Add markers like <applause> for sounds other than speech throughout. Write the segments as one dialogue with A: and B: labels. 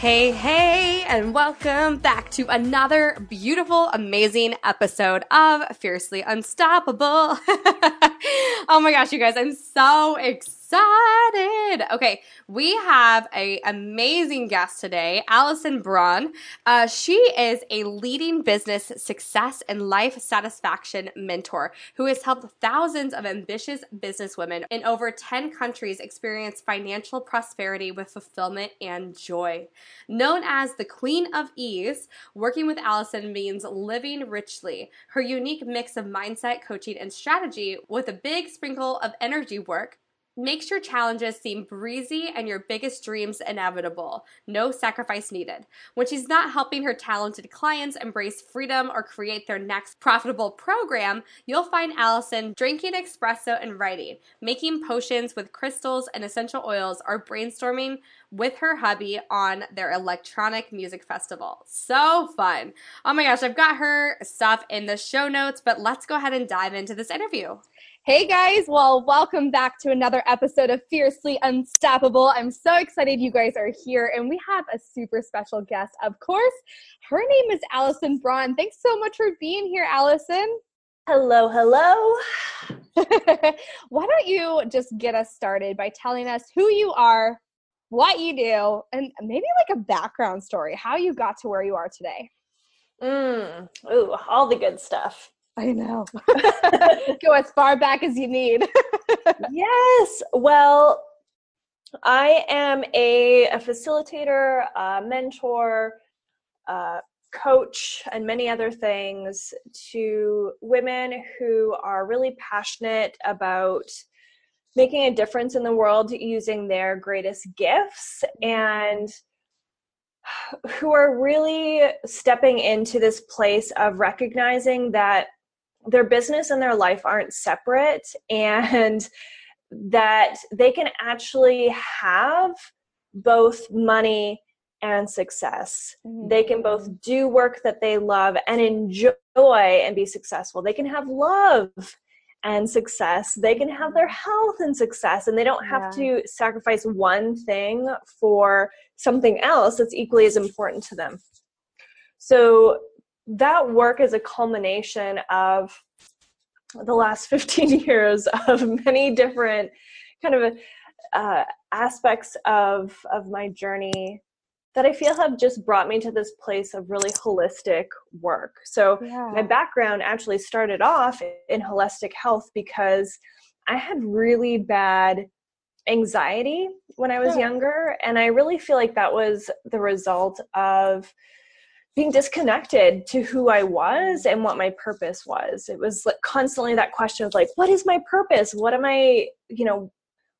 A: Hey, hey, and welcome back to another beautiful, amazing episode of Fiercely Unstoppable. <laughs> oh my gosh, you guys, I'm so excited excited. Okay, we have a amazing guest today, Allison Braun. Uh, she is a leading business success and life satisfaction mentor who has helped thousands of ambitious businesswomen in over 10 countries experience financial prosperity with fulfillment and joy. Known as the Queen of Ease, working with Allison means living richly. Her unique mix of mindset, coaching, and strategy with a big sprinkle of energy work makes your challenges seem breezy and your biggest dreams inevitable. No sacrifice needed. When she's not helping her talented clients embrace freedom or create their next profitable program, you'll find Allison drinking espresso and writing, making potions with crystals and essential oils, or brainstorming with her hubby on their electronic music festival. So fun. Oh my gosh, I've got her stuff in the show notes, but let's go ahead and dive into this interview. Hey guys, well, welcome back to another episode of Fiercely Unstoppable. I'm so excited you guys are here, and we have a super special guest, of course. Her name is Allison Braun. Thanks so much for being here, Allison.
B: Hello, hello. <laughs>
A: Why don't you just get us started by telling us who you are, what you do, and maybe like a background story, how you got to where you are today?
B: Mm, ooh, all the good stuff.
A: I know. <laughs> Go as far back as you need. <laughs>
B: yes. Well, I am a, a facilitator, a mentor, a coach, and many other things to women who are really passionate about making a difference in the world using their greatest gifts and who are really stepping into this place of recognizing that their business and their life aren't separate and that they can actually have both money and success. Mm-hmm. They can both do work that they love and enjoy and be successful. They can have love and success. They can have their health and success, and they don't have yeah. to sacrifice one thing for something else that's equally as important to them. So, that work is a culmination of the last <laughs> 15 years of many different kind of uh, aspects of of my journey that I feel have just brought me to this place of really holistic work. So yeah. my background actually started off in holistic health because I had really bad anxiety when I was yeah. younger and I really feel like that was the result of being disconnected to who I was and what my purpose was. It was like constantly that question of like, what is my purpose? What am I, you know,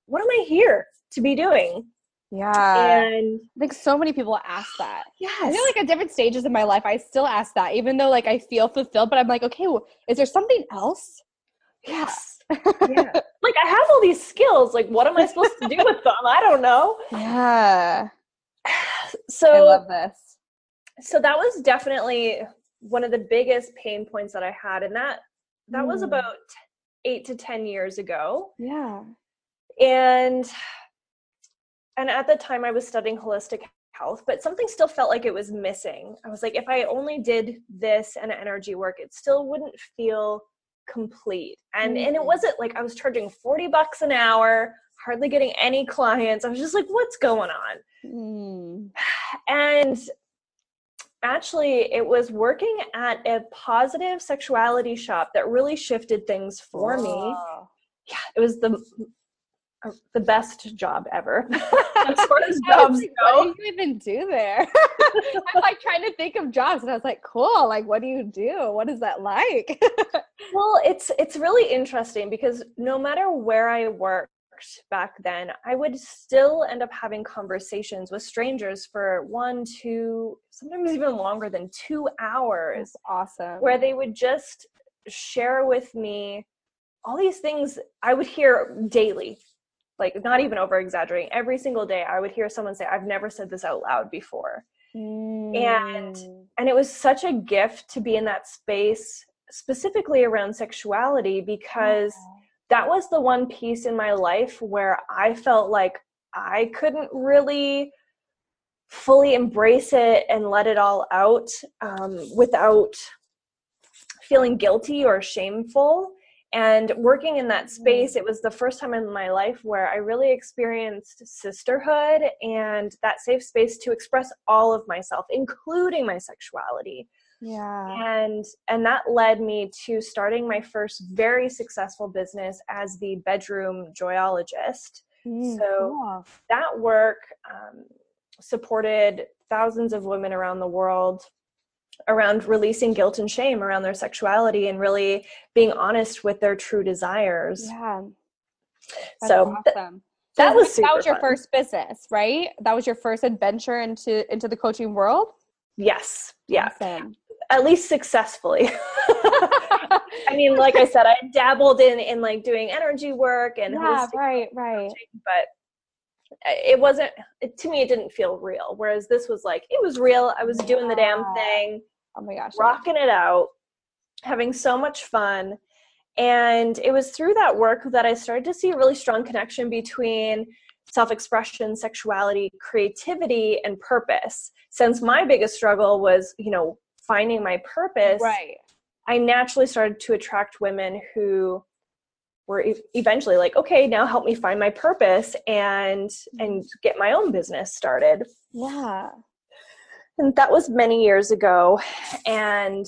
B: what am I here to be doing?
A: Yeah. And I think so many people ask that. <gasps>
B: Yes.
A: I feel like at different stages in my life, I still ask that, even though like I feel fulfilled, but I'm like, okay, well, is there something else?
B: Yes. yeah. Like I have all these skills. Like, what am I supposed to do <laughs> with them? I don't know.
A: Yeah. <sighs>
B: So I
A: love this
B: so that was definitely one of the biggest pain points that I had, and that that mm. was about eight to ten years ago.
A: Yeah,
B: and and at the time I was studying holistic health, but something still felt like it was missing. I was like, if I only did this and energy work, it still wouldn't feel complete. And mm. and it mm. wasn't like I was charging 40 bucks an hour, hardly getting any clients. I was just like, what's going on? Mm. <sighs> And actually it was working at a positive sexuality shop that really shifted things for me yeah it was the uh, the best job ever <laughs> as far as jobs
A: like, go. What do you even do there? <laughs> I'm like trying to think of jobs, and I was like, cool. Like, what do you do? What is that like? <laughs>
B: well, it's it's really interesting because no matter where I work, back then, I would still end up having conversations with strangers for one, two, sometimes even longer than two hours.
A: That's awesome.
B: Where they would just share with me all these things I would hear daily. Like, not even over exaggerating. Every single day, I would hear someone say, I've never said this out loud before. Mm. And and it was such a gift to be in that space specifically around sexuality because that was the one piece in my life where I felt like I couldn't really fully embrace it and let it all out um, without feeling guilty or shameful. And working in that mm-hmm. space, it was the first time in my life where I really experienced sisterhood and that safe space to express all of myself, including my sexuality
A: yeah.
B: And and that led me to starting my first very successful business as the bedroom joyologist. Mm, so cool. that work um, supported thousands of women around the world around releasing guilt and shame around their sexuality and really being honest with their true desires.
A: Yeah.
B: That's so awesome. Th- that was
A: that was your
B: fun.
A: first business right? That was your first adventure into into the coaching world?
B: Yes. Yeah. Awesome at least successfully. <laughs> I mean, like I <laughs> said, I dabbled in in like doing energy work and
A: yeah, right, right.
B: But it wasn't it, to me. It didn't feel real. Whereas this was like it was real. I was doing the damn thing.
A: Oh my gosh,
B: rocking it out, having so much fun. And it was through that work that I started to see a really strong connection between self expression, sexuality, creativity, and purpose. Since my biggest struggle was, you know, finding my purpose,
A: right.
B: I naturally started to attract women who were e- eventually like, okay, now help me find my purpose and and get my own business started.
A: Yeah.
B: And that was many years ago and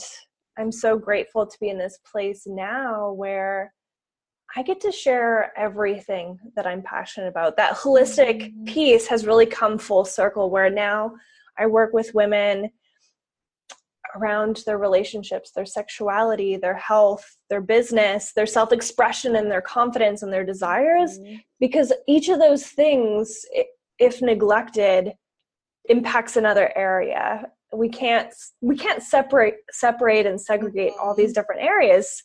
B: I'm so grateful to be in this place now where I get to share everything that I'm passionate about. That holistic mm-hmm. piece has really come full circle where now I work with women around their relationships, their sexuality, their health, their business, their self expression, and their confidence and their desires. Mm-hmm. Because each of those things, if neglected, impacts another area. We can't we can't separate separate and segregate all these mm-hmm. different areas.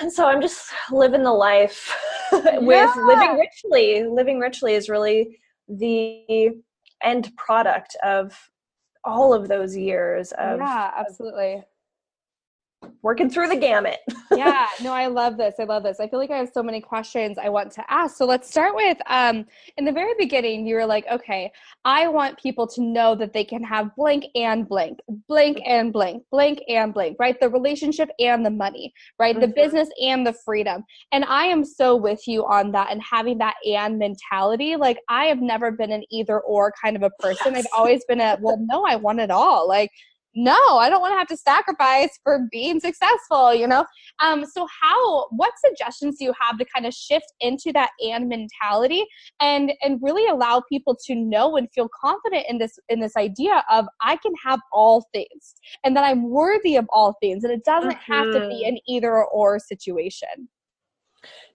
B: And so I'm just living the life <laughs> with yeah. living richly. Living richly is really the end product of all of those years of
A: yeah absolutely
B: working through the gamut. <laughs>
A: yeah, no, I love this. I love this. I feel like I have so many questions I want to ask. So let's start with um in the very beginning you were like, okay, I want people to know that they can have blank and blank, blank and blank, blank and blank, right? The relationship and the money, right? Mm-hmm. The business and the freedom. And I am so with you on that and having that and mentality. Like I have never been an either or kind of a person. Yes. I've always been a well, no, I want it all. Like no i don't want to have to sacrifice for being successful you know um, so how what suggestions do you have to kind of shift into that and mentality and and really allow people to know and feel confident in this in this idea of i can have all things and that i'm worthy of all things and it doesn't mm-hmm. have to be mm-hmm. an either or situation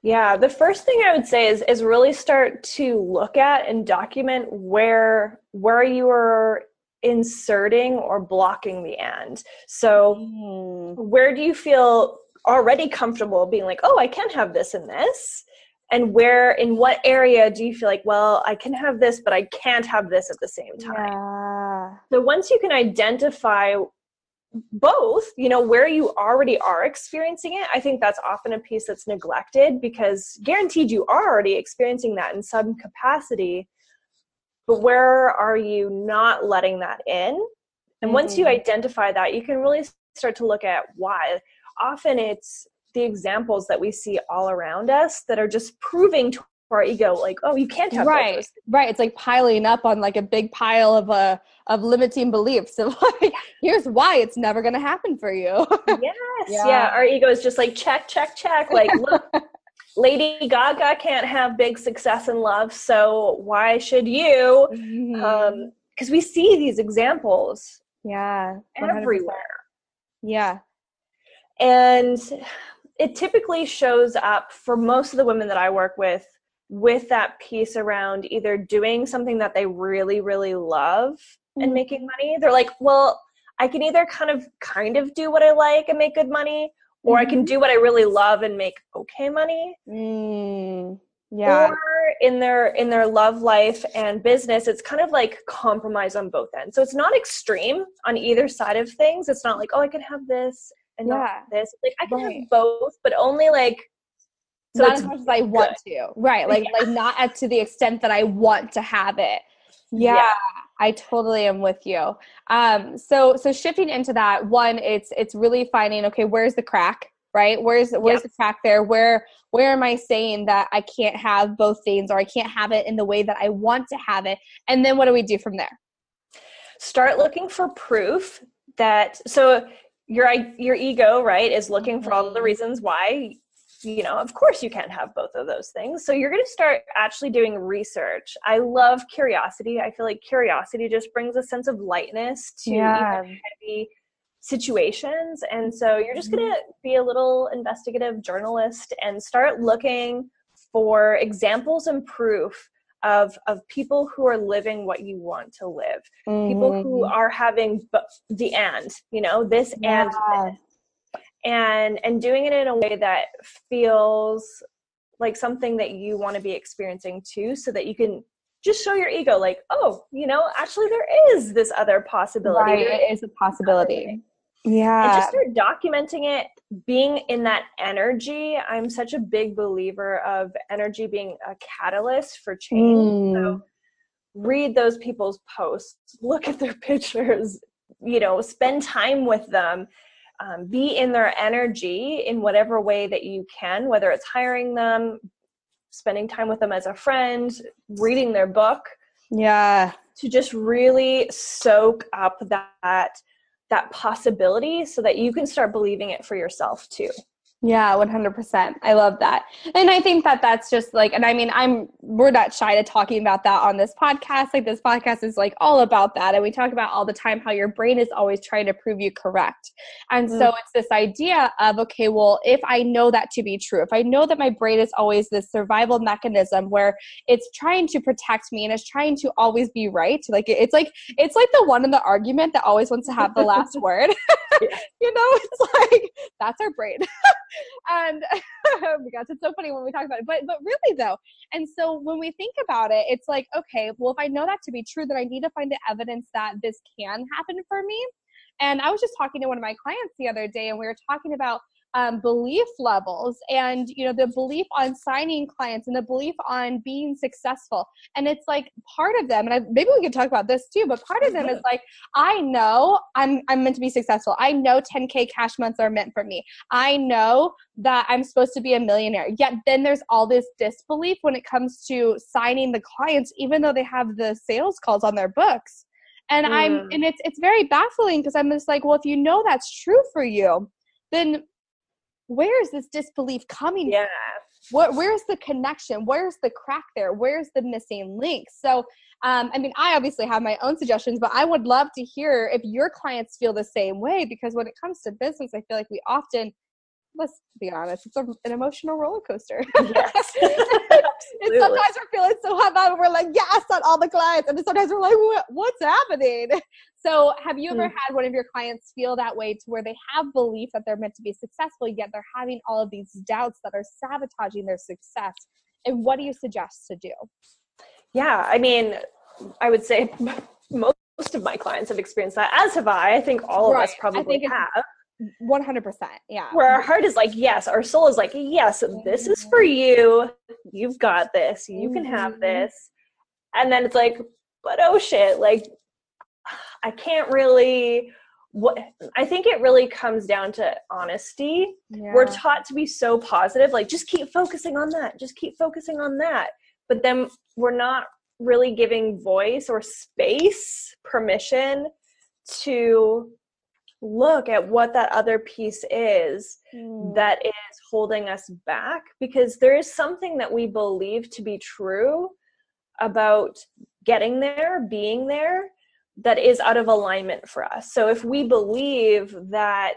B: yeah, the first thing I would say is is really start to look at and document where where you are inserting or blocking the and. So, mm. where do you feel already comfortable being like, oh, I can have this and this? And where, in what area do you feel like, well, I can have this, but I can't have this at the same time?
A: Yeah.
B: So, once you can identify both, you know, where you already are experiencing it, I think that's often a piece that's neglected because guaranteed you are already experiencing that in some capacity but where are you not letting that in and mm-hmm. once you mm-hmm. identify that you can really start to look at why often it's the examples that we see all around us that are just proving to our ego like oh you can't have
A: right right it's like piling up on like a big pile of uh of limiting beliefs <laughs> of like here's why it's never going to happen for you <laughs>
B: yes yeah. yeah our ego is just like check check check like look <laughs> lady gaga can't have big success in love so why should you mm-hmm. um because we see these examples
A: yeah
B: 100%. everywhere
A: yeah
B: and it typically shows up for most of the women that I work with with that piece around either doing something that they really really love mm-hmm. and making money. They're like, "Well, I can either kind of kind of do what I like and make good money, or mm-hmm. I can mm-hmm. do what I really love and make okay money."
A: Mm, yeah.
B: Or in their in their love life and business, it's kind of like compromise on both ends. So it's not extreme on either side of things. It's not like, "Oh, I can have this and yeah. not this. Like I can right. have both, but only like
A: so not as much as I want good. to. Right. Like <laughs> yeah. like not at, to the extent that I want to have it. Yeah, yeah, I totally am with you. Um so so shifting into that, one, it's it's really finding okay, where's the crack? Right? Where's where's the crack there? Where where am I saying that I can't have both things or I can't have it in the way that I want to have it? And then what do we do from there?
B: Start looking for proof that so your your ego right is looking for all the mm-hmm. reasons why you know of course you can't have both of those things so you're going to start actually doing research i love curiosity i feel like curiosity just brings a sense of lightness to yeah. heavy situations and so you're just going to mm-hmm. be a little investigative journalist and start looking for examples and proof of of people who are living what you want to live mm-hmm. people who mm-hmm. are having the and you know this yeah. and and and doing it in a way that feels like something that you want to be experiencing too so that you can just show your ego like oh you know actually there is this other possibility.
A: Right, it is a possibility. Yeah.
B: And just start documenting it being in that energy. I'm such a big believer of energy being a catalyst for change mm. so read those people's posts look at their <laughs> pictures you know spend time with them um, be in their energy in whatever way that you can whether it's hiring them spending time with them as a friend reading their book
A: yeah
B: to just really soak up that that possibility so that you can start believing it for yourself too.
A: Yeah, 100%. I love that. And I think that that's just like, and I mean, I'm, we're not shy to talking about that on this podcast. Like, this podcast is like all about that. And we talk about all the time how your brain is always trying to prove you correct. And mm. so it's this idea of, okay, well, if I know that to be true, if I know that my brain is always this survival mechanism where it's trying to protect me and it's trying to always be right, like, it's like, it's like the one in the argument that always wants to have the last <laughs> word. <laughs> <laughs> you know, it's like, that's our brain. <laughs> and <laughs> oh my gosh, it's so funny when we talk about it. But but really though, and so when we think about it, it's like, okay, well, if I know that to be true, then I need to find the evidence that this can happen for me. And I was just talking to one of my clients the other day, and we were talking about um, belief levels and you know the belief on signing clients and the belief on being successful. And it's like part of them and I, maybe we could talk about this too but part of them is like i know i'm i'm meant to be successful. I know 10k cash months are meant for me. I know that i'm supposed to be a millionaire. Yet then there's all this disbelief when it comes to signing the clients even though they have the sales calls on their books. And mm. i'm and it's it's very baffling because i'm just like well if you know that's true for you then where is this disbelief coming
B: yeah.
A: from? What, where's the connection? Where's the crack there? Where's the missing link? So, um, I mean, I obviously have my own suggestions, but I would love to hear if your clients feel the same way because when it comes to business, I feel like we often let's be honest, it's a, an emotional roller coaster. <laughs> Yes. <laughs> and sometimes we're feeling so hot and we're like, yes, on all the clients. And then sometimes we're like, what, what's happening? <laughs> So have you ever mm. had one of your clients feel that way to where they have belief that they're meant to be successful, yet they're having all of these doubts that are sabotaging their success? And what do you suggest to do?
B: Yeah, I mean, I would say most of my clients have experienced that, as have I. I think all of us probably have
A: 100% yeah.
B: Where our heart is like yes. Our soul is like yes this is for you. You've got this. You can have mm-hmm. this. And then it's like but oh shit like i can't really what i think it really comes down to honesty. Yeah. we're taught to be so positive like just keep focusing on that. Just keep focusing on that. But then we're not really giving voice or space, permission to look at what that other piece is mm. that is holding us back because there is something that we believe to be true about getting there, being there, that is out of alignment for us. So if we believe that,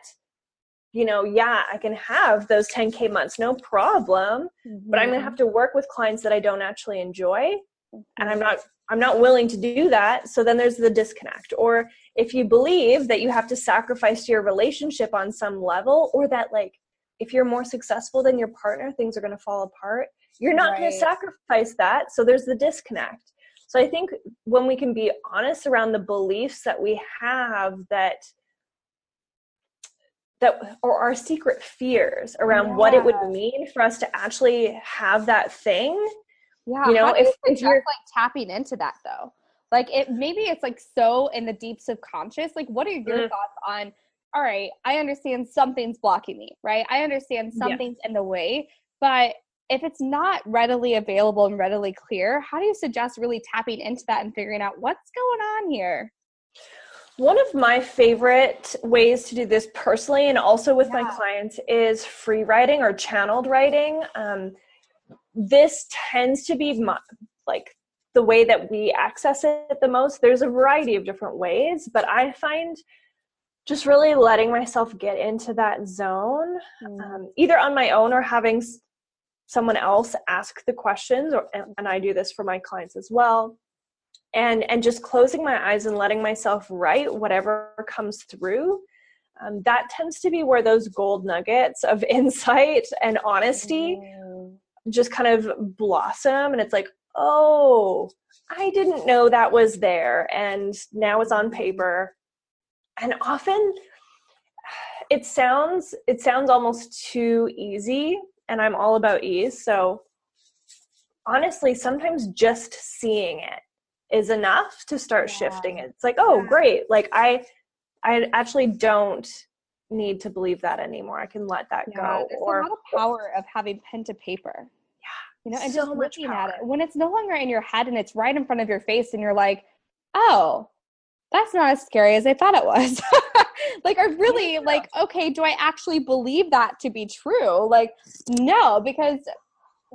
B: you know, yeah, I can have those 10K months, no problem, mm-hmm. but I'm going to have to work with clients that I don't actually enjoy. Mm-hmm. And I'm not I'm not willing to do that. So then there's the disconnect. Or if you believe that you have to sacrifice your relationship on some level, or that like if you're more successful than your partner, things are going to fall apart, you're not right. going to sacrifice that. So there's the disconnect. So I think when we can be honest around the beliefs that we have that that or our secret fears around yeah. what it would mean for us to actually have that thing.
A: Yeah, you know, if, if you're like tapping into that though. Like it maybe it's like so in the deep subconscious. Like what are your mm. thoughts on all right, I understand something's blocking me, right? I understand something's yeah. in the way, but if it's not readily available and readily clear, how do you suggest really tapping into that and figuring out what's going on here?
B: One of my favorite ways to do this personally and also with yeah. my clients is free writing or channeled writing. Um, this tends to be my, like the way that we access it the most. There's a variety of different ways, but I find just really letting myself get into that zone, mm. um, either on my own or having someone else ask the questions or and I do this for my clients as well and and just closing my eyes and letting myself write whatever comes through um, that tends to be where those gold nuggets of <laughs> insight and honesty mm. just kind of blossom and it's like oh i didn't know that was there and now it's on paper and often <sighs> it sounds it sounds almost too easy and I'm all about ease. So honestly, sometimes just seeing it is enough to start yeah. shifting it. It's like, oh, yeah. great. Like I I actually don't need to believe that anymore. I can let that yeah, go.
A: There's or, a lot of power of having pen to paper. You know, and so just looking at it. When it's no longer in your head and it's right in front of your face and you're like, oh, that's not as scary as I thought it was. <laughs> like I really like okay do i actually believe that to be true like no because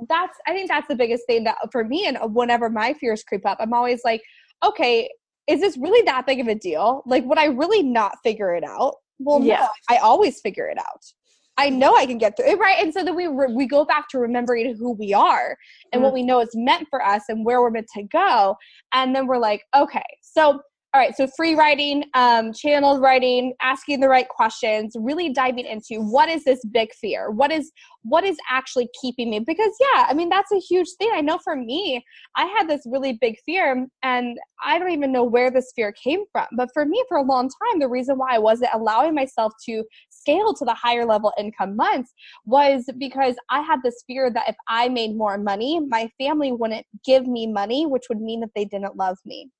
A: that's i think that's the biggest thing that for me and whenever my fears creep up i'm always like okay is this really that big of a deal like would i really not figure it out well yeah. no i always figure it out I know I can get through it, right? And so then we re- we go back to remembering who we are and mm. what we know is meant for us and where we're meant to go, and then we're like, okay, so all right so free writing um, channel writing asking the right questions really diving into what is this big fear? What is what is actually keeping me? Because yeah i mean that's a huge thing. I know for me i had this really big fear and i don't even know where this fear came from. But for me for a long time the reason why i wasn't allowing myself to scale to the higher level income months was because i had this fear that if i made more money my family wouldn't give me money which would mean that they didn't love me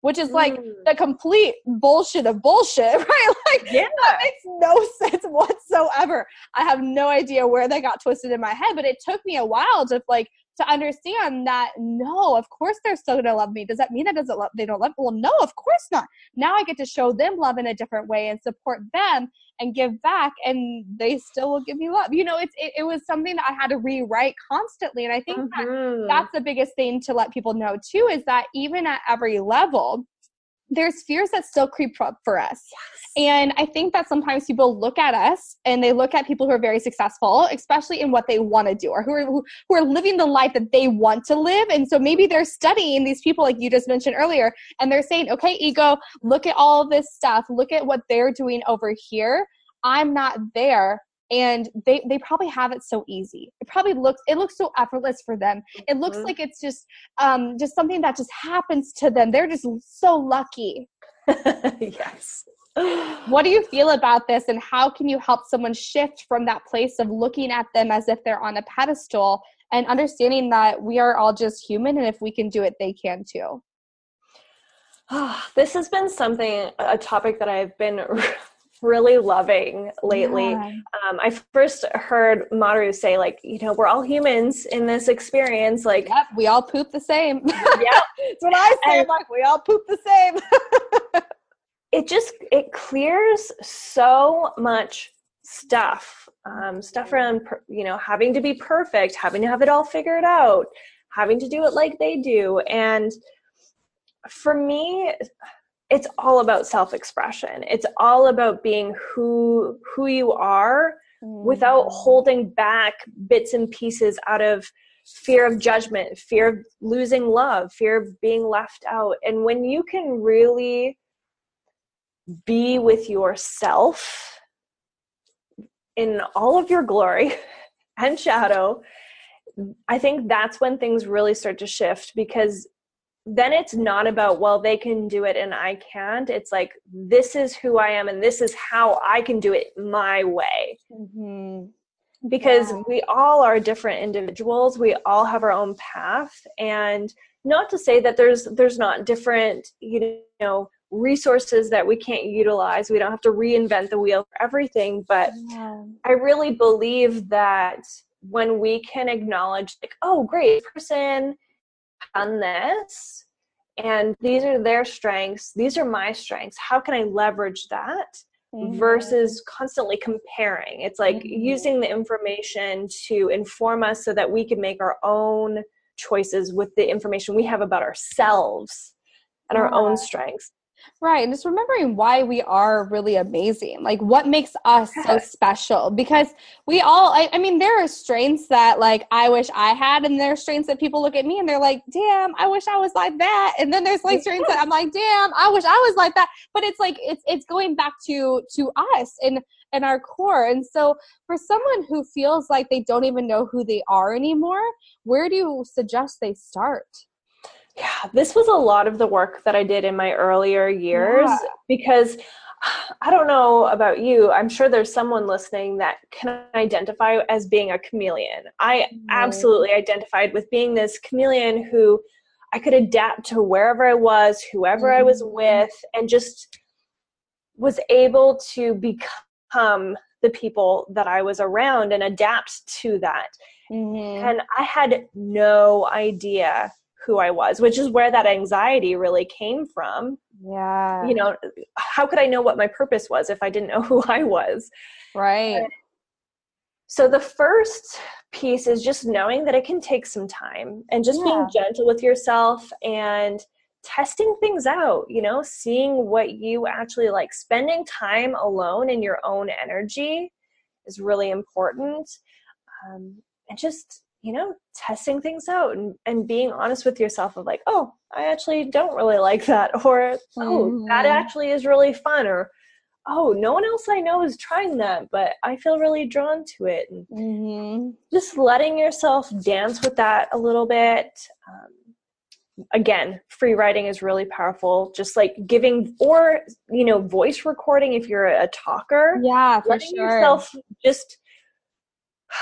A: which is like mm. the complete bullshit of bullshit, <laughs> right? Like yeah. that makes no <laughs> sense whatsoever. I have no idea where that got twisted in my head, but it took me a while to like to understand that no, of course they're still gonna love me. Does that mean that doesn't love they don't love? Well, no, of course not. Now I get to show them love in a different way and support them and give back, and they still will give me love. You know, it's it, it was something that I had to rewrite constantly, and I think mm-hmm. that that's the biggest thing to let people know too is that even at every level there's fears that still creep up for us. Yes. And I think that sometimes people look at us and they look at people who are very successful, especially in what they want to do or who are, who, who are living the life that they want to live. And so maybe they're studying these people like you just mentioned earlier and they're saying, okay, ego, look at all this stuff. Look at what they're doing over here. I'm not there and they they probably have it so easy. It probably looks it looks so effortless for them. It looks mm-hmm. like it's just um just something that just happens to them. They're just so lucky. <laughs>
B: Yes.
A: What do you feel about this and how can you help someone shift from that place of looking at them as if they're on a pedestal and understanding that we are all just human and if we can do it they can too? <sighs>
B: This has been something a topic that i've been <laughs> really loving lately.
A: Yeah.
B: Um, I first heard Maru say, like, you know, we're all humans in this experience. Like,
A: Yep, we all poop the same.
B: yeah, <laughs>
A: That's what I say.
B: And-
A: like, we all poop the same. <laughs>
B: it just it clears so much stuff um, stuff around you know having to be perfect having to have it all figured out having to do it like they do and for me it's all about self-expression it's all about being who who you are without
A: Mm-hmm.
B: holding back bits and pieces out of fear of judgment, fear of losing love, fear of being left out. And when you can really be with yourself in all of your glory <laughs> and shadow, I think that's when things really start to shift because then it's not about, well, they can do it and I can't. It's like, this is who I am and this is how I can do it my way
A: Mhm.
B: because
A: Yeah.
B: we all are different individuals we all have our own path and not to say that there's there's not different you know resources that we can't utilize we don't have to reinvent the wheel for everything but
A: Yeah.
B: i really believe that when we can acknowledge like oh great person done this and these are their strengths these are my strengths how can i leverage that
A: Mhm.
B: versus constantly comparing. It's like
A: Mhm.
B: using the information to inform us so that we can make our own choices with the information we have about ourselves and our own strengths.
A: Right. And just remembering why we are really amazing. Like what makes us so special. Because we all I, I mean, there are strengths that like I wish I had, and there are strengths that people look at me and they're like, damn, I wish I was like that. And then there's like strengths that I'm like, damn, I wish I was like that. But it's like it's it's going back to to us and and our core. And so for someone who feels like they don't even know who they are anymore, where do you suggest they start?
B: Yeah, this was a lot of the work that I did in my earlier years
A: Yeah.
B: because <sighs> I don't know about you. I'm sure there's someone listening that can identify as being a chameleon. I
A: Mhm.
B: absolutely identified with being this chameleon who I could adapt to wherever I was, whoever I was
A: Mhm.
B: with, and just was able to become the people that I was around and adapt to that
A: Mhm.
B: and I had no idea who I was, which is where that anxiety really came from.
A: yeah.
B: You know, how could I know what my purpose was if I didn't know <laughs> who I was?
A: right.
B: So the first piece is just knowing that it can take some time and just
A: Yeah.
B: being gentle with yourself and testing things out, you know, seeing what you actually like. Spending time alone in your own energy is really important. Um, and just, you know, testing things out and, and being honest with yourself of like, oh, I actually don't really like that. <laughs> Or, oh, that
A: Mhm.
B: actually is really fun. Or, oh, no one else I know is trying that, but I feel really drawn to it. And
A: Mm-hmm.
B: just letting yourself dance with that a little bit. Um, again, free writing is really powerful. Just like giving, or, you know, voice recording if you're a talker,
A: Yeah, for
B: letting
A: sure.
B: yourself just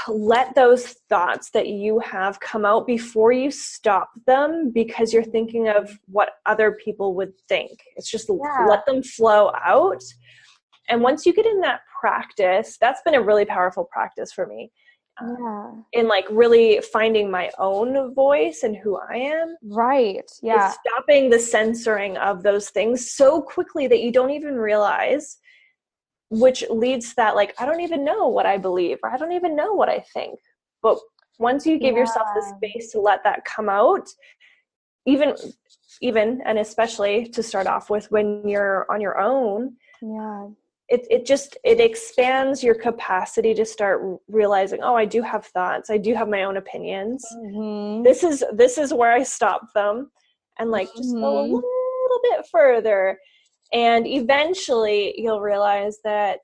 B: let those thoughts that you have come out before you stop them because you're thinking of what other people would think. It's just
A: Yeah.
B: let them flow out. And once you get in that practice, that's been a really powerful practice for me um,
A: yeah.
B: in like really finding my own voice and who I am.
A: Right. Yeah.
B: Stopping the censoring of those things so quickly that you don't even realize, which leads to that like, I don't even know what I believe or I don't even know what I think. But once you give yourself the space to let that come out, even even and especially to start off with when you're on your own,
A: Yeah.
B: it, it just it expands your capacity to start realizing oh i do have thoughts i do have my own opinions
A: Mm-hmm.
B: this is this is where i stop them and like just go a
A: Mhm.
B: little bit further and eventually you'll realize that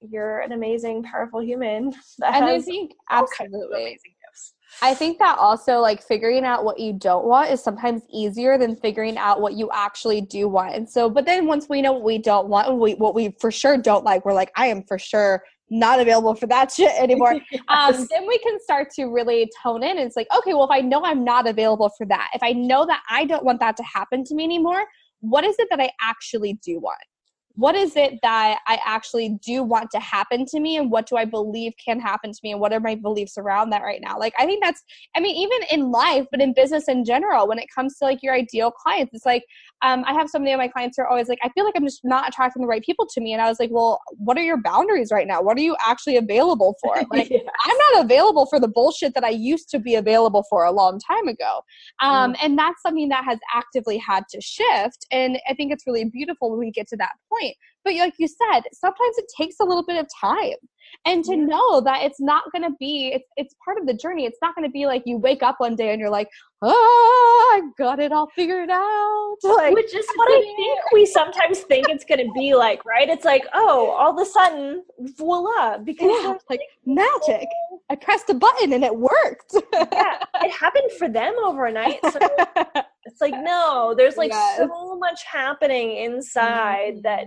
B: you're an amazing powerful human <laughs> that
A: And I think
B: all kinds of
A: absolutely.
B: amazing gifts
A: I think that also like figuring out what you don't want is sometimes easier than figuring out what you actually do want. And so, but then once we know what we don't want and we, what we for sure don't like, we're like, I am for sure not available for that <laughs> shit anymore. <laughs> um, then we can start to really tone in. And it's like, okay, well, if I know I'm not available for that, if I know that I don't want that to happen to me anymore, what is it that I actually do want? What is it that I actually do want to happen to me and what do I believe can happen to me and what are my beliefs around that right now? Like I think that's I mean even in life but in business in general when it comes to like your ideal clients it's like um, I have so many of my clients who are always like I feel like I'm just not attracting the right people to me and I was like well what are your boundaries right now? What are you actually available for? <laughs> Like yes. I'm not available for the bullshit that I used to be available for a long time ago. Um, mm. and that's something that has actively had to shift and I think it's really beautiful when we get to that point point but like you said, sometimes it takes a little bit of time. And to know that it's not going to be, it's, it's part of the journey. It's not going to be like you wake up one day and you're like, oh, I got it all figured out.
B: Like, Which is what I think we sometimes think it's going to be like, right? It's like, oh, all of a sudden, voila, because
A: yeah, like magic. I pressed a button and it worked.
B: yeah, it happened for them overnight. So <laughs> it's like, no, there's like yes. so much happening inside mm-hmm. that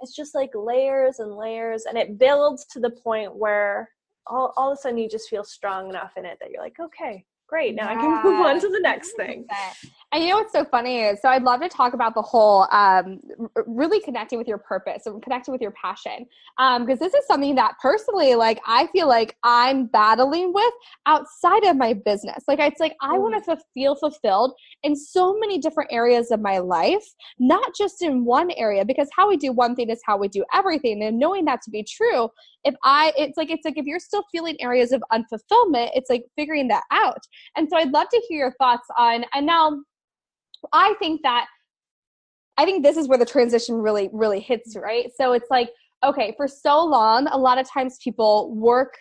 B: it's just like layers and layers and it builds to the point where all, all of a sudden you just feel strong enough in it that you're like okay great now yeah. i can <laughs> move on to the next thing
A: and you know what's so funny is so i'd love to talk about the whole um, really connecting with your purpose and connecting with your passion because um, this is something that personally like i feel like i'm battling with outside of my business like it's like i want to mm. feel fulfilled in so many different areas of my life not just in one area because how we do one thing is how we do everything and knowing that to be true if I, it's like, it's like if you're still feeling areas of unfulfillment, it's like figuring that out. And so I'd love to hear your thoughts on, and now I think that, I think this is where the transition really, really hits, right? So it's like, okay, for so long, a lot of times people work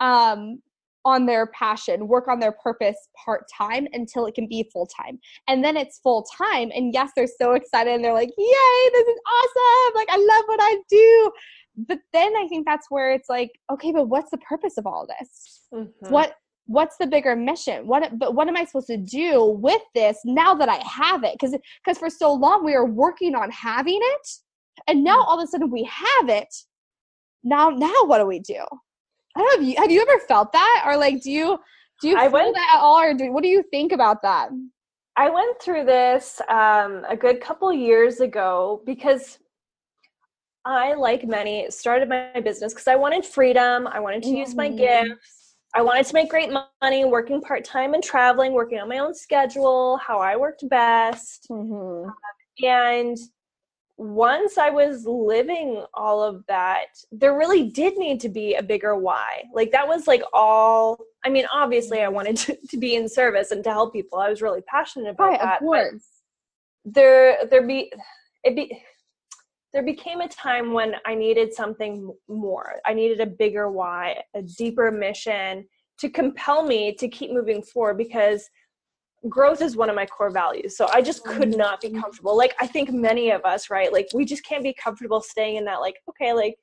A: um, on their passion, work on their purpose part time until it can be full time. And then it's full time. And yes, they're so excited and they're like, yay, this is awesome. Like, I love what I do but then I think that's where it's like, okay, but what's the purpose of all this? Mm-hmm. What what's the bigger mission? What but what am I supposed to do with this now that I have it? Because because for so long we were working on having it, and now mm. all of a sudden we have it. Now now what do we do? I don't know. Have you have you ever felt that, or like do you do you I feel went, that at all, or do, what do you think about that?
B: I went through this um, a good couple years ago because I, like many, started my business because I wanted freedom. I wanted to mm-hmm. use my mm-hmm. gifts. I wanted to make great money, working part time and traveling, working on my own schedule, how I worked best. Mm-hmm. and once I was living all of that, there really did need to be a bigger why. Like that was like all. I mean, obviously, I wanted to, to be in service and to help people. I was really passionate about right, that. Of course. there, there be it be there became a time when I needed something more. I needed a bigger why, a deeper mission to compel me to keep moving forward because growth is one of my core values. So I just could mm-hmm. not be comfortable. Like I think many of us, right? Like we just can't be comfortable staying in that like okay, like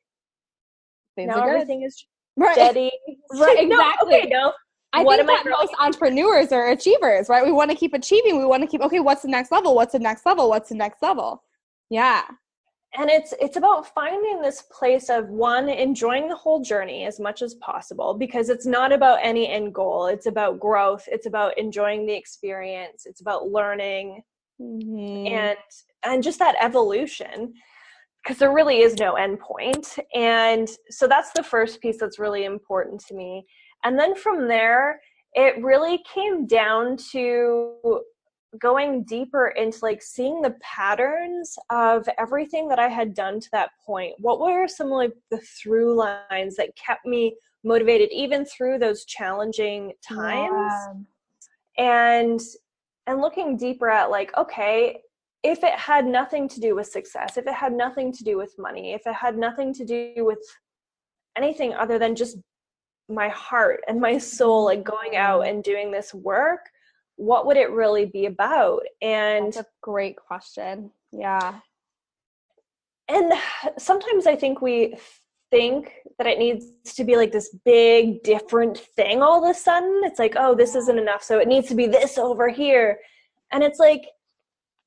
B: Things now everything is right. steady. <laughs>
A: Right, exactly. <laughs> no, okay, no. I what think that most entrepreneurs are achievers, right? We want to keep achieving. We want to keep okay, what's the next level? What's the next level? What's the next level? Yeah
B: and it's it's about finding this place of one enjoying the whole journey as much as possible because it's not about any end goal. It's about growth. It's about enjoying the experience. It's about learning. Mm-hmm. and and just that evolution because there really is no end point. And so that's the first piece that's really important to me. And then from there it really came down to going deeper into like seeing the patterns of everything that I had done to that point. What were some like the through lines that kept me motivated even through those challenging times? Yeah. And and looking deeper at like okay, if it had nothing to do with success, if it had nothing to do with money, if it had nothing to do with anything other than just my heart and my soul like going out mm-hmm. and doing this work what would it really be about? And
A: That's a great question. Yeah.
B: And sometimes I think we think that it needs to be like this big different thing all of a sudden. It's like, oh, this isn't enough, so it needs to be this over here. And it's like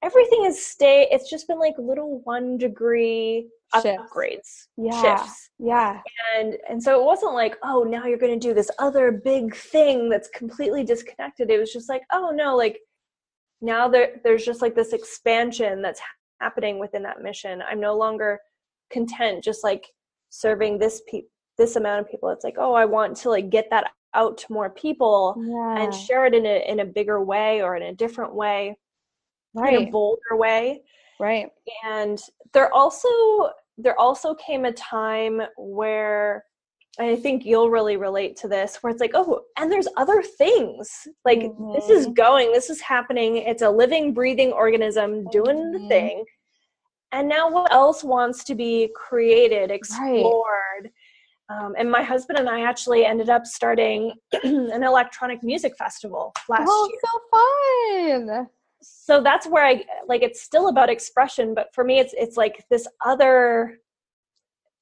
B: everything is stay it's just been like little one degree shifts. upgrades
A: yeah
B: shifts
A: yeah
B: and and so it wasn't like oh now you're going to do this other big thing that's completely disconnected it was just like oh no like now there there's just like this expansion that's happening within that mission i'm no longer content just like serving this pe- this amount of people. It's like, oh, I want to like get that out to more people
A: Yeah.
B: and share it in a in a bigger way or in a different way, in a
A: right.
B: bolder way.
A: Right.
B: And there also there also came a time where and I think you'll really relate to this where it's like, oh, and there's other things. Like this is
A: Mhm.
B: going, this is happening. It's a living, breathing organism doing the
A: Mhm.
B: thing. And now what else wants to be created, explored? Um, and my husband and I actually ended up starting <clears throat> an electronic music festival last
A: Oh,
B: year.
A: Oh, so fun.
B: So that's where I like it's still about expression, but for me it's it's like this other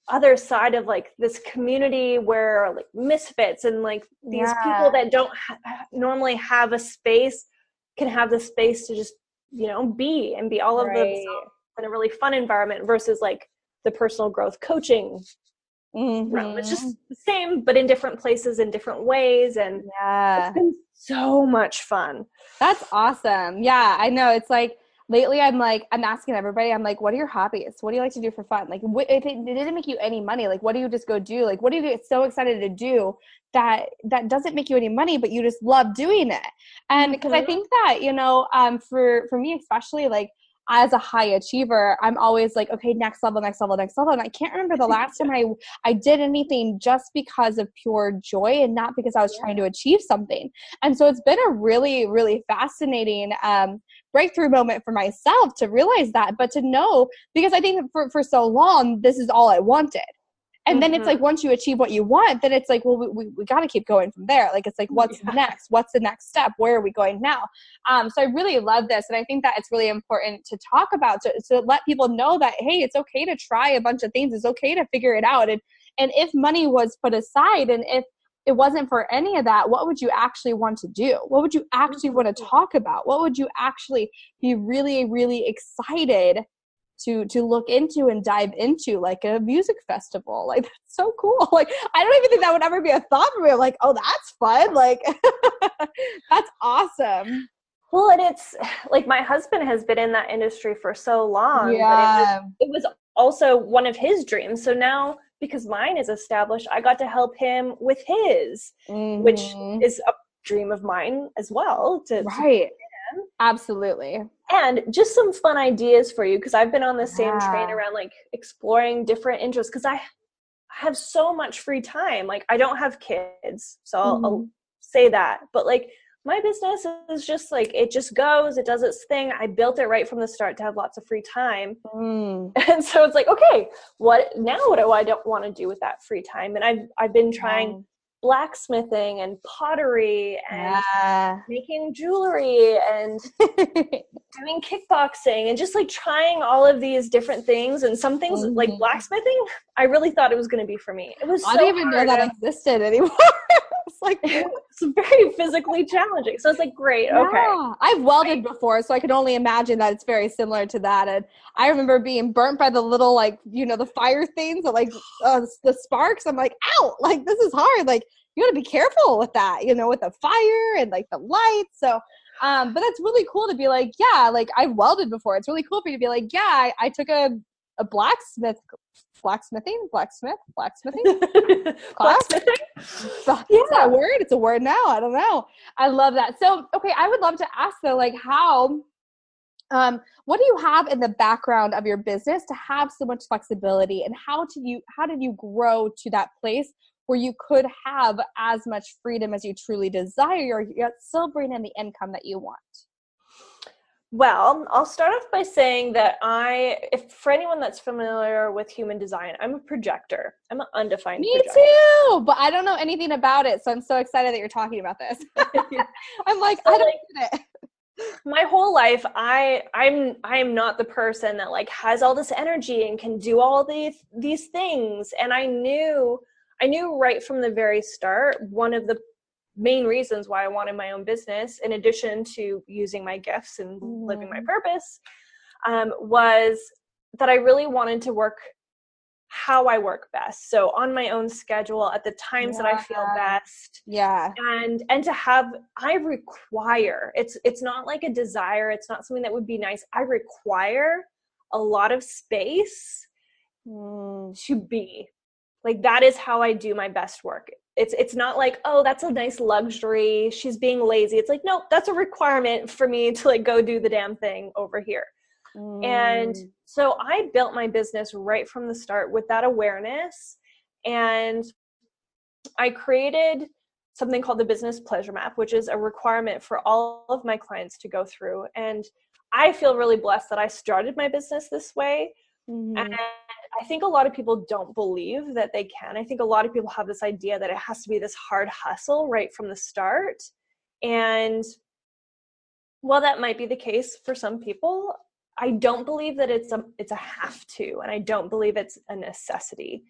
B: other side of like this community where like misfits and like these
A: Yeah.
B: people that don't ha- normally have a space can have the space to just you know be and be all of
A: Right.
B: themselves in a really fun environment versus like the personal growth coaching realm. It's just the same, but in different places in different ways, and
A: yeah.
B: it's been so much fun.
A: That's awesome. Yeah, I know. It's like lately I'm like I'm asking everybody. I'm like, what are your hobbies? What do you like to do for fun? Like, wh- if it, it didn't make you any money, like, what do you just go do? Like, what do you get so excited to do that that doesn't make you any money, but you just love doing it? And because I
B: Mhm.
A: think that you know, um, for for me especially, like as a high achiever, I'm always like, okay, next level, next level, next level. And I can't remember the last time I I did anything just because of pure joy and not because I was trying to achieve something. And so it's been a really, really fascinating um, breakthrough moment for myself to realize that, but to know because I think for for so long this is all I wanted. And then it's like once you achieve what you want, then it's like, well, we, we, we got to keep going from there. Like it's like, what's
B: Yeah.
A: next? What's the next step? Where are we going now? Um, so I really love this, and I think that it's really important to talk about to, to let people know that hey, it's okay to try a bunch of things. It's okay to figure it out. And and if money was put aside, and if it wasn't for any of that, what would you actually want to do? What would you actually want to talk about? What would you actually be really, really excited to to look into and dive into like a music festival <laughs> like that's so cool like i don't even think that would ever be a thought for me i'm like oh that's fun like <laughs> that's awesome
B: Well, and it's like my husband has been in that industry for so long, but
A: yeah
B: it was, it was also one of his dreams. So now, because mine is established, I got to help him with his, which
A: Mhm.
B: is a dream of mine as well. To, to-
A: right absolutely
B: and just some fun ideas for you because I've been on the same train around like exploring different interests because I have so much free time. Like I don't have kids, so I'll, I'll say that. But like my business is just like it just goes, it does its thing. I built it right from the start to have lots of free time.
A: Mm. <laughs>
B: And so it's like, okay, what now what do I don't want to do with that free time? And I've I've been trying blacksmithing and pottery and
A: yeah.
B: making jewelry and <laughs> doing kickboxing and just like trying all of these different things and some things like
A: Mhm.
B: blacksmithing i really thought it was going to be for me. It was
A: i
B: so
A: didn't even know that existed anymore <laughs> it's like <laughs>
B: it's very physically challenging so it's like great okay
A: I've welded before, so I can only imagine that it's very similar to that. And I remember being burnt by the little, like, you know, the fire things, that, like <gasps> uh, the sparks. I'm like, ow, like, this is hard. Like, you got to be careful with that, you know, with the fire and like the lights. So, um, but that's really cool to be like, yeah, like I've welded before. It's really cool for you to be like, yeah, I, I took a, a blacksmith, blacksmithing, blacksmith, blacksmithing. <laughs>
B: blacksmithing Yeah.
A: a word? It's a word now. I don't know. I love that. So, okay, I would love to ask though, like how um what do you have in the background of your business to have so much flexibility and how did you how did you grow to that place where you could have as much freedom as you truly desire yet still bring in the income that you want?
B: Well i'll start off by saying that i if for anyone that's familiar with human design i'm a projector i'm an undefined
A: Me
B: projector.
A: too, but I don't know anything about it, so I'm so excited that you're talking about this. <laughs> <laughs> I'm like,
B: So,
A: I don't
B: like,
A: get it.
B: my whole life i i'm i'm not the person that like has all this energy and can do all these these things and i knew i knew right from the very start one of the main reasons why i wanted my own business in addition to using my gifts and living my
A: Mhm.
B: purpose um, was that i really wanted to work how i work best so on my own schedule at the times that i feel best
A: Yeah.
B: and and to have i require it's it's not like a desire it's not something that would be nice i require a lot of space mm. to be. Like that is how I do my best work. It's it's not like, oh, that's a nice luxury. She's being lazy. It's like, no, that's a requirement for me to like go do the damn thing over here. Mm. And so I built my business right from the start with that awareness. And I created something called the business pleasure map, which is a requirement for all of my clients to go through. And I feel really blessed that I started my business this way. Mm-hmm. And I think a lot of people don't believe that they can. I think a lot of people have this idea that it has to be this hard hustle right from the start. And while that might be the case for some people, I don't believe that it's a it's a have to and I don't believe it's a necessity.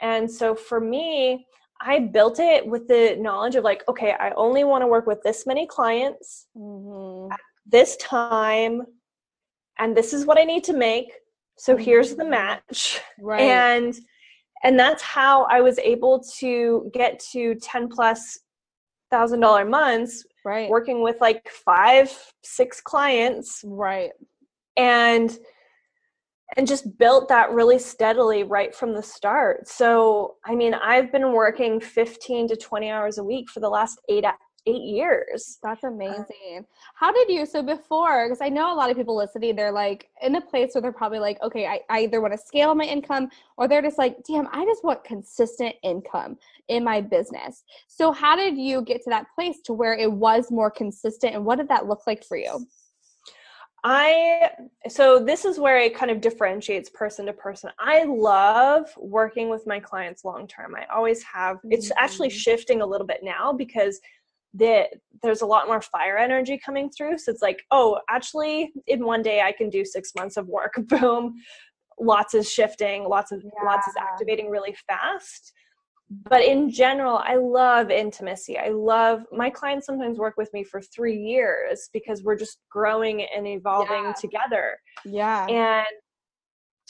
B: And so for me, I built it with the knowledge of like, okay, I only want to work with this many clients mm-hmm. at this time, and this is what I need to make. So mm-hmm. here's the match. <laughs> Right. And and that's how I was able to get to 10 plus thousand dollar months right working with like five six clients
A: right
B: and and just built that really steadily right from the start. So, I mean, I've been working 15 to 20 hours a week for the last eight eight years.
A: That's uh, amazing. How did you? So before, because I know a lot of people listening, they're like in a place where they're probably like, okay, I, I either want to scale my income, or they're just like, damn, I just want consistent income in my business. So how did you get to that place to where it was more consistent, and what did that look like for you?
B: I so this is where it kind of differentiates person to person. I love working with my clients long term. I always have. Mm-hmm. It's actually mm-hmm. shifting a little bit now because the, there's a lot more fire energy coming through. So it's like, oh, actually, in one day I can do six months of work. <laughs> Boom, lots is shifting, lots of yeah. lots is activating really fast but in general i love intimacy i love my clients sometimes work with me for three years because we're just growing and evolving yeah. together
A: yeah
B: and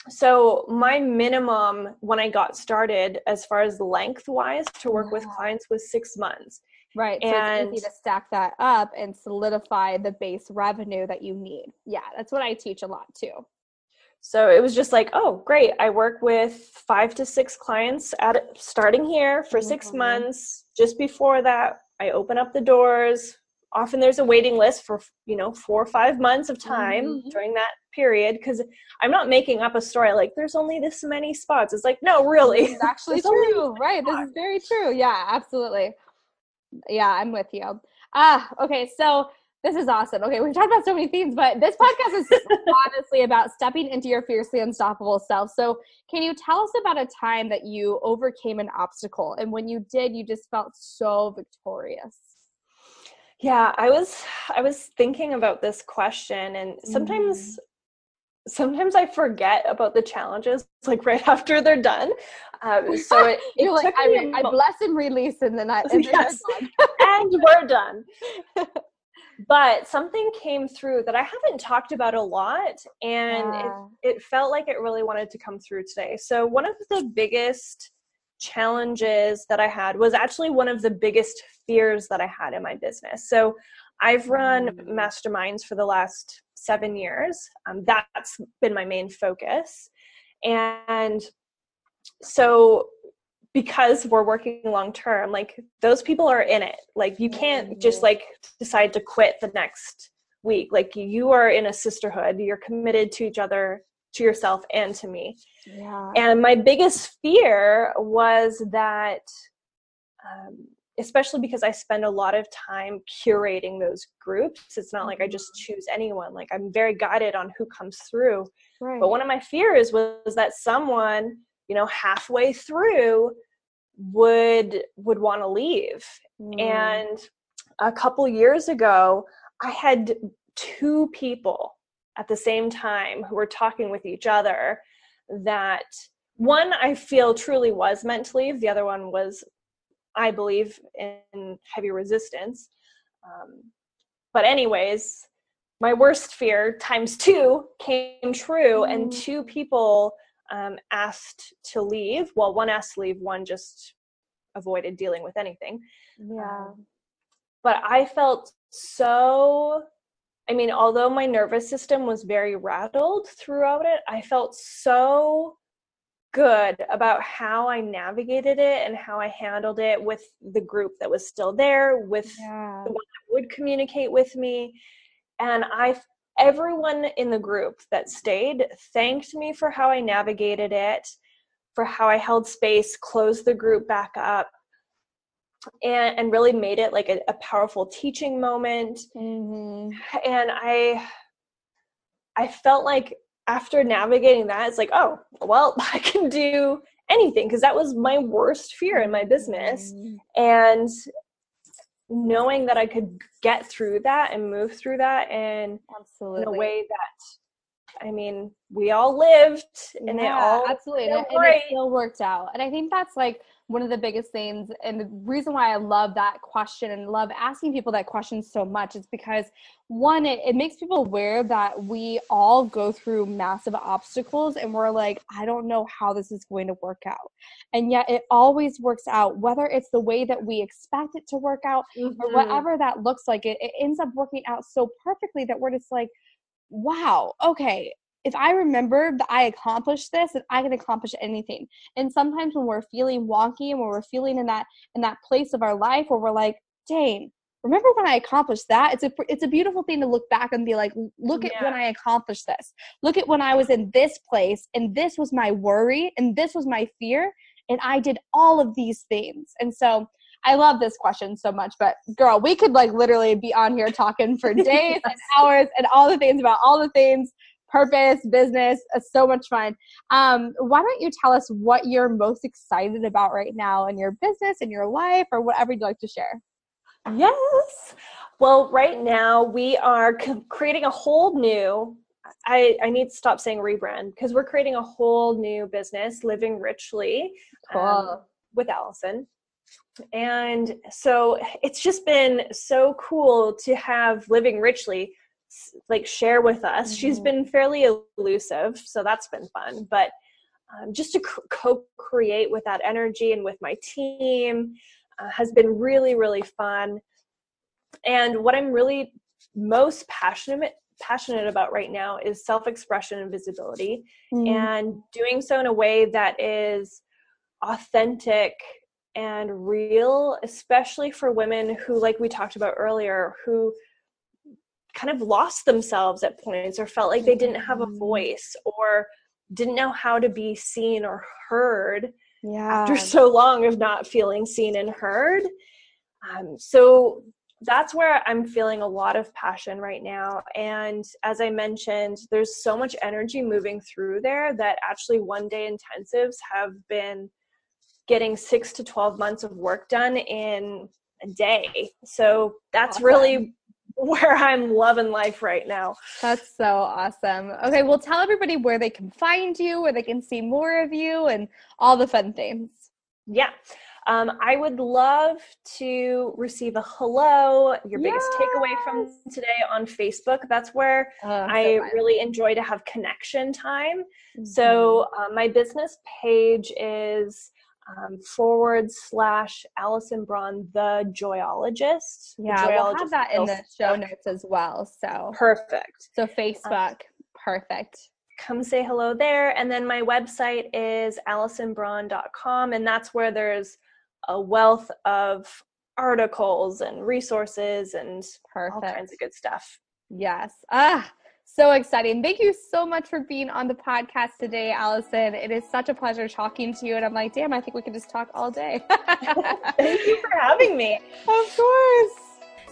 B: so my minimum when i got started as far as lengthwise to work yeah. with clients was six months
A: right so and it's easy to stack that up and solidify the base revenue that you need yeah that's what i teach a lot too
B: so it was just like, oh, great. I work with five to six clients at starting here for mm-hmm. 6 months. Just before that, I open up the doors. Often there's a waiting list for, you know, four or five months of time mm-hmm. during that period because I'm not making up a story like there's only this many spots. It's like, no, really. <laughs>
A: It's actually true. Right. This is very true. Yeah, absolutely. Yeah, I'm with you. Ah, okay. So this is awesome. Okay, we've talked about so many themes, but this podcast is <laughs> honestly about stepping into your fiercely unstoppable self. So, can you tell us about a time that you overcame an obstacle and when you did, you just felt so victorious?
B: Yeah, I was I was thinking about this question and sometimes mm. Sometimes I forget about the challenges like right <laughs> after they're done. Um, <laughs> so it, it
A: You're like, I, I bless and release and then I and,
B: yes. <laughs> and we're done. but something came through that I haven't talked about a lot, and yeah. it, it felt like it really wanted to come through today. So, one of the biggest challenges that I had was actually one of the biggest fears that I had in my business. So, I've run mm. masterminds for the last seven years. Um, that's been my main focus. And so because we're working long term like those people are in it like you can't just mm-hmm. like decide to quit the next week like you are in a sisterhood you're committed to each other to yourself and to me yeah. and my biggest fear was that um, especially because i spend a lot of time curating those groups it's not like i just mm-hmm. choose anyone like i'm very guided on who comes through right. but one of my fears was that someone you know halfway through would would want to leave mm. and a couple years ago i had two people at the same time who were talking with each other that one i feel truly was meant to leave the other one was i believe in heavy resistance um, but anyways my worst fear times two came true mm. and two people um, asked to leave. Well, one asked to leave, one just avoided dealing with anything.
A: Yeah. Um,
B: but I felt so, I mean, although my nervous system was very rattled throughout it, I felt so good about how I navigated it and how I handled it with the group that was still there, with yeah. the one that would communicate with me. And I everyone in the group that stayed thanked me for how I navigated it, for how I held space, closed the group back up, and, and really made it like a, a powerful teaching moment. Mm-hmm. And I I felt like after navigating that, it's like, oh, well, <laughs> I can do anything because that was my worst fear in my business. Mm-hmm. And knowing that I could get through that and move through that and
A: absolutely
B: in a way that I mean, we all lived and yeah, it all
A: absolutely and, and it still worked out. And I think that's like one of the biggest things and the reason why i love that question and love asking people that question so much is because one it, it makes people aware that we all go through massive obstacles and we're like i don't know how this is going to work out and yet it always works out whether it's the way that we expect it to work out mm-hmm. or whatever that looks like it, it ends up working out so perfectly that we're just like wow okay if I remember that I accomplished this, and I can accomplish anything. And sometimes when we're feeling wonky and when we're feeling in that in that place of our life where we're like, dang, remember when I accomplished that? It's a it's a beautiful thing to look back and be like, look at yeah. when I accomplished this. Look at when I was in this place and this was my worry and this was my fear and I did all of these things. And so I love this question so much, but girl, we could like literally be on here talking for <laughs> days yes. and hours and all the things about all the things purpose, business. It's so much fun. Um, why don't you tell us what you're most excited about right now in your business, in your life, or whatever you'd like to share?
B: Yes. Well, right now we are creating a whole new. I, I need to stop saying rebrand because we're creating a whole new business, Living Richly,
A: cool. um,
B: with Allison. And so it's just been so cool to have Living Richly like share with us. Mm-hmm. She's been fairly elusive, so that's been fun. But um, just to co-create with that energy and with my team uh, has been really, really fun. And what I'm really most passionate passionate about right now is self-expression and visibility mm-hmm. and doing so in a way that is authentic and real especially for women who like we talked about earlier who kind of lost themselves at points or felt like they didn't have a mm-hmm. voice or didn't know how to be seen or heard
A: yeah.
B: after so long of not feeling seen and heard. Um, so that's where I'm feeling a lot of passion right now. And as I mentioned, there's so much energy moving through there that actually one day intensives have been getting six to 12 months of work done in a day. So that's awesome. really where I'm loving life right now.
A: That's so awesome. Okay, well, tell everybody where they can find you, where they can see more of you, and all the fun things.
B: Yeah. Um, I would love to receive a hello, your biggest takeaway from today on Facebook. That's where oh, I so really enjoy to have connection time. Mm-hmm. So, uh, my business page is um, forward slash Allison Braun, the joyologist.
A: Yeah,
B: the
A: joyologist we'll have that in the show notes as well. So
B: perfect.
A: So Facebook, perfect.
B: Come say hello there. And then my website is AllisonBraun.com, and that's where there's a wealth of articles and resources and perfect. all kinds of good stuff.
A: Yes. Ah, so exciting. Thank you so much for being on the podcast today, Allison. It is such a pleasure talking to you. And I'm like, damn, I think we could just talk all day. <laughs> <laughs>
B: Thank you for having me.
A: Of course.